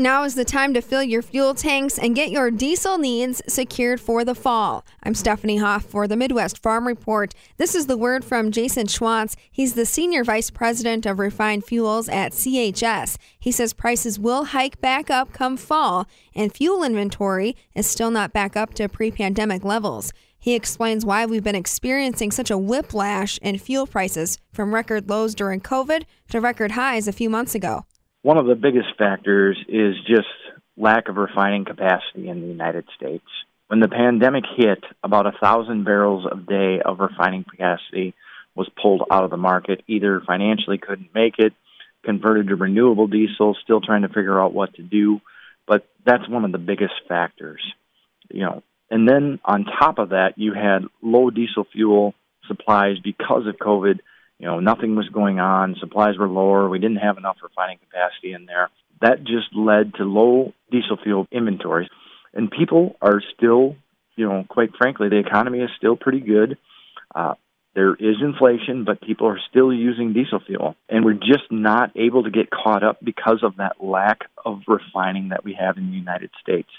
Now is the time to fill your fuel tanks and get your diesel needs secured for the fall. I'm Stephanie Hoff for the Midwest Farm Report. This is the word from Jason Schwantz. He's the Senior Vice President of Refined Fuels at CHS. He says prices will hike back up come fall, and fuel inventory is still not back up to pre pandemic levels. He explains why we've been experiencing such a whiplash in fuel prices from record lows during COVID to record highs a few months ago one of the biggest factors is just lack of refining capacity in the United States. When the pandemic hit, about a thousand barrels a day of refining capacity was pulled out of the market. Either financially couldn't make it, converted to renewable diesel, still trying to figure out what to do. But that's one of the biggest factors, you know. And then on top of that, you had low diesel fuel supplies because of COVID you know, nothing was going on. Supplies were lower. We didn't have enough refining capacity in there. That just led to low diesel fuel inventories. And people are still, you know, quite frankly, the economy is still pretty good. Uh, there is inflation, but people are still using diesel fuel. And we're just not able to get caught up because of that lack of refining that we have in the United States.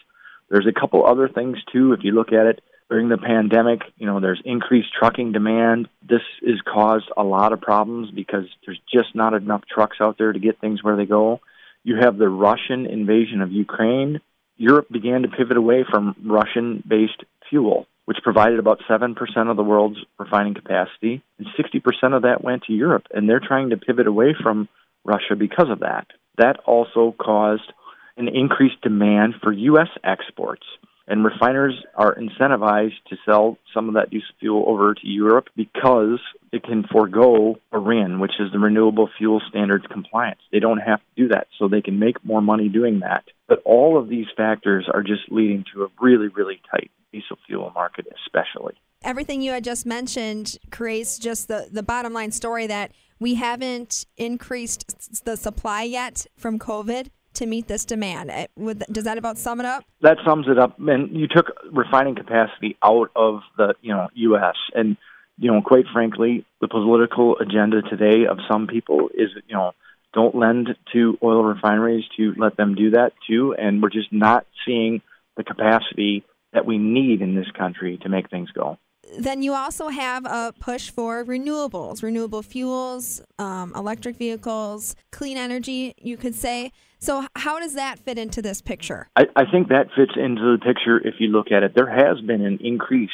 There's a couple other things, too, if you look at it during the pandemic, you know, there's increased trucking demand. This has caused a lot of problems because there's just not enough trucks out there to get things where they go. You have the Russian invasion of Ukraine. Europe began to pivot away from Russian based fuel, which provided about 7% of the world's refining capacity, and 60% of that went to Europe. And they're trying to pivot away from Russia because of that. That also caused an increased demand for U.S. exports. And refiners are incentivized to sell some of that diesel fuel over to Europe because it can forego a RIN, which is the Renewable Fuel Standards Compliance. They don't have to do that, so they can make more money doing that. But all of these factors are just leading to a really, really tight diesel fuel market, especially. Everything you had just mentioned creates just the, the bottom line story that we haven't increased the supply yet from COVID to meet this demand. Eh, would, does that about sum it up? That sums it up. And you took refining capacity out of the you know U.S. and you know quite frankly, the political agenda today of some people is you know don't lend to oil refineries to let them do that too. And we're just not seeing the capacity that we need in this country to make things go then you also have a push for renewables, renewable fuels, um, electric vehicles, clean energy, you could say. So, how does that fit into this picture? I, I think that fits into the picture if you look at it. There has been an increase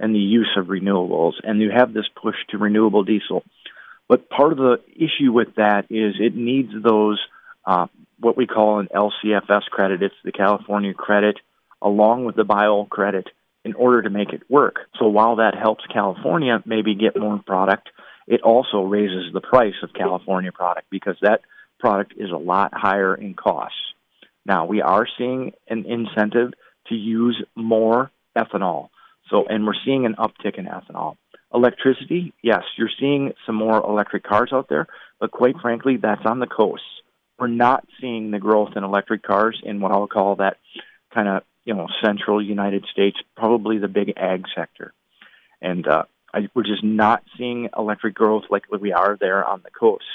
in the use of renewables, and you have this push to renewable diesel. But part of the issue with that is it needs those, uh, what we call an LCFS credit. It's the California credit, along with the bio credit in order to make it work. So while that helps California maybe get more product, it also raises the price of California product because that product is a lot higher in costs. Now we are seeing an incentive to use more ethanol. So and we're seeing an uptick in ethanol. Electricity, yes, you're seeing some more electric cars out there, but quite frankly, that's on the coast. We're not seeing the growth in electric cars in what I'll call that kind of you know, central United States, probably the big ag sector. And uh, I, we're just not seeing electric growth like we are there on the coast.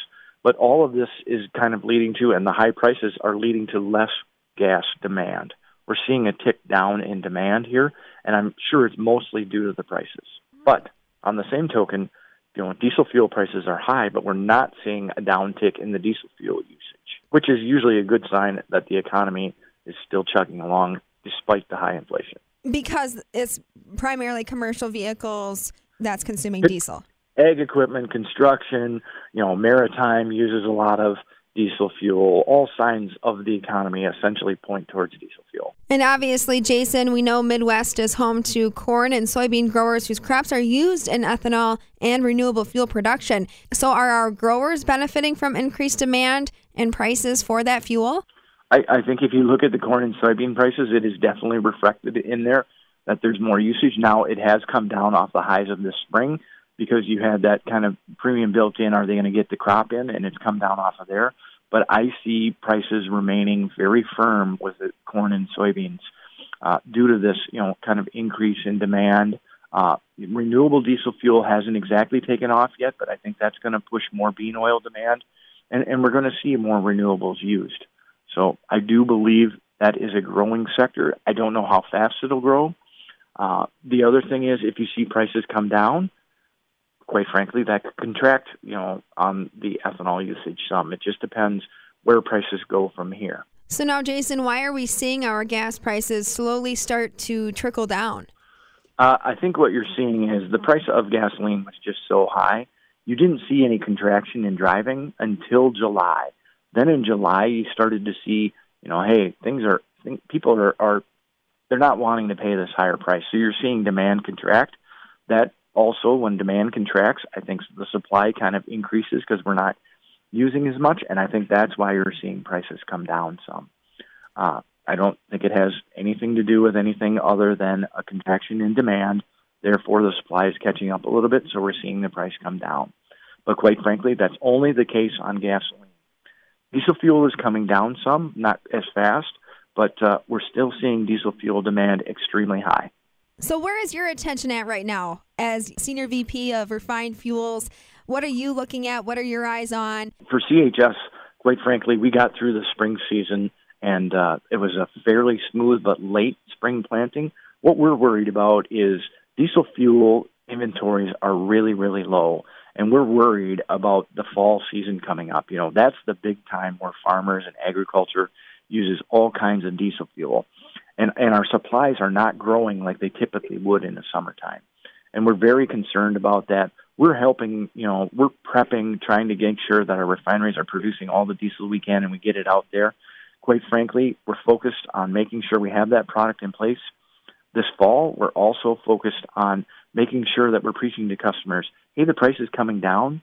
But all of this is kind of leading to, and the high prices are leading to less gas demand. We're seeing a tick down in demand here, and I'm sure it's mostly due to the prices. But on the same token, you know, diesel fuel prices are high, but we're not seeing a downtick in the diesel fuel usage, which is usually a good sign that the economy is still chugging along despite the high inflation. Because it's primarily commercial vehicles that's consuming diesel. Ag equipment, construction, you know, maritime uses a lot of diesel fuel. All signs of the economy essentially point towards diesel fuel. And obviously, Jason, we know Midwest is home to corn and soybean growers whose crops are used in ethanol and renewable fuel production. So, are our growers benefiting from increased demand and prices for that fuel? I, I think if you look at the corn and soybean prices, it is definitely reflected in there that there's more usage. Now it has come down off the highs of this spring because you had that kind of premium built in. Are they going to get the crop in? And it's come down off of there. but I see prices remaining very firm with the corn and soybeans uh, due to this, you know, kind of increase in demand. Uh, renewable diesel fuel hasn't exactly taken off yet, but I think that's going to push more bean oil demand, and, and we're going to see more renewables used. So I do believe that is a growing sector. I don't know how fast it'll grow. Uh, the other thing is, if you see prices come down, quite frankly, that could contract, you know, on the ethanol usage some. It just depends where prices go from here. So now, Jason, why are we seeing our gas prices slowly start to trickle down? Uh, I think what you're seeing is the price of gasoline was just so high. You didn't see any contraction in driving until July. Then in July, you started to see, you know, hey, things are, people are, are they're not wanting to pay this higher price. So you're seeing demand contract. That also, when demand contracts, I think the supply kind of increases because we're not using as much, and I think that's why you're seeing prices come down some. Uh, I don't think it has anything to do with anything other than a contraction in demand. Therefore, the supply is catching up a little bit, so we're seeing the price come down. But quite frankly, that's only the case on gasoline. Diesel fuel is coming down some, not as fast, but uh, we're still seeing diesel fuel demand extremely high. So, where is your attention at right now as Senior VP of Refined Fuels? What are you looking at? What are your eyes on? For CHS, quite frankly, we got through the spring season and uh, it was a fairly smooth but late spring planting. What we're worried about is diesel fuel inventories are really, really low, and we're worried about the fall season coming up. You know, that's the big time where farmers and agriculture uses all kinds of diesel fuel, and and our supplies are not growing like they typically would in the summertime, and we're very concerned about that. We're helping, you know, we're prepping, trying to make sure that our refineries are producing all the diesel we can and we get it out there quite frankly, we're focused on making sure we have that product in place. This fall, we're also focused on making sure that we're preaching to customers hey, the price is coming down.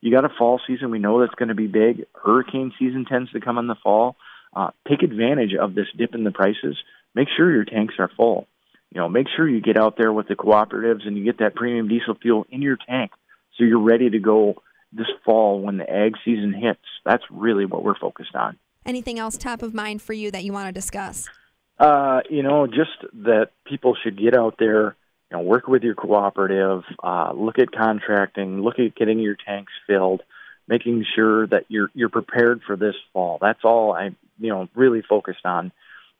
You got a fall season. We know that's going to be big. Hurricane season tends to come in the fall. Uh, take advantage of this dip in the prices. Make sure your tanks are full. You know, make sure you get out there with the cooperatives and you get that premium diesel fuel in your tank so you're ready to go this fall when the ag season hits. That's really what we're focused on. Anything else top of mind for you that you want to discuss? Uh, you know, just that people should get out there, you know, work with your cooperative, uh, look at contracting, look at getting your tanks filled, making sure that you're you're prepared for this fall. That's all I, you know, really focused on.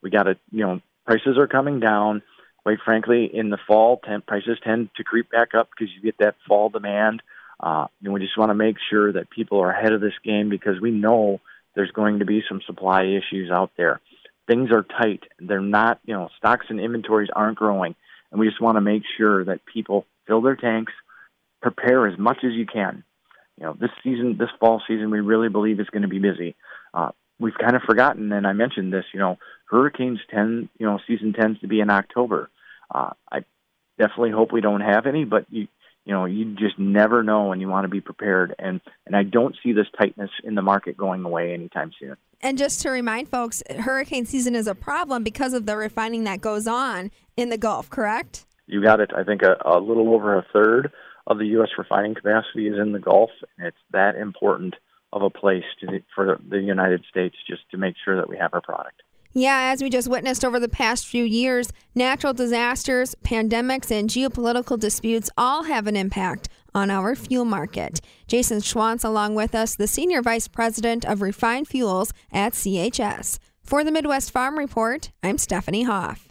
We got to, you know, prices are coming down. Quite frankly, in the fall, temp prices tend to creep back up because you get that fall demand. Uh, and we just want to make sure that people are ahead of this game because we know there's going to be some supply issues out there. Things are tight. They're not, you know, stocks and inventories aren't growing. And we just want to make sure that people fill their tanks, prepare as much as you can. You know, this season, this fall season, we really believe is going to be busy. Uh, we've kind of forgotten, and I mentioned this, you know, hurricanes tend, you know, season tends to be in October. Uh, I definitely hope we don't have any, but you, you know, you just never know and you want to be prepared. And, and I don't see this tightness in the market going away anytime soon. And just to remind folks, hurricane season is a problem because of the refining that goes on in the Gulf, correct? You got it. I think a, a little over a third of the U.S. refining capacity is in the Gulf, and it's that important of a place to, for the United States just to make sure that we have our product. Yeah, as we just witnessed over the past few years, natural disasters, pandemics, and geopolitical disputes all have an impact on our fuel market. Jason Schwantz, along with us, the Senior Vice President of Refined Fuels at CHS. For the Midwest Farm Report, I'm Stephanie Hoff.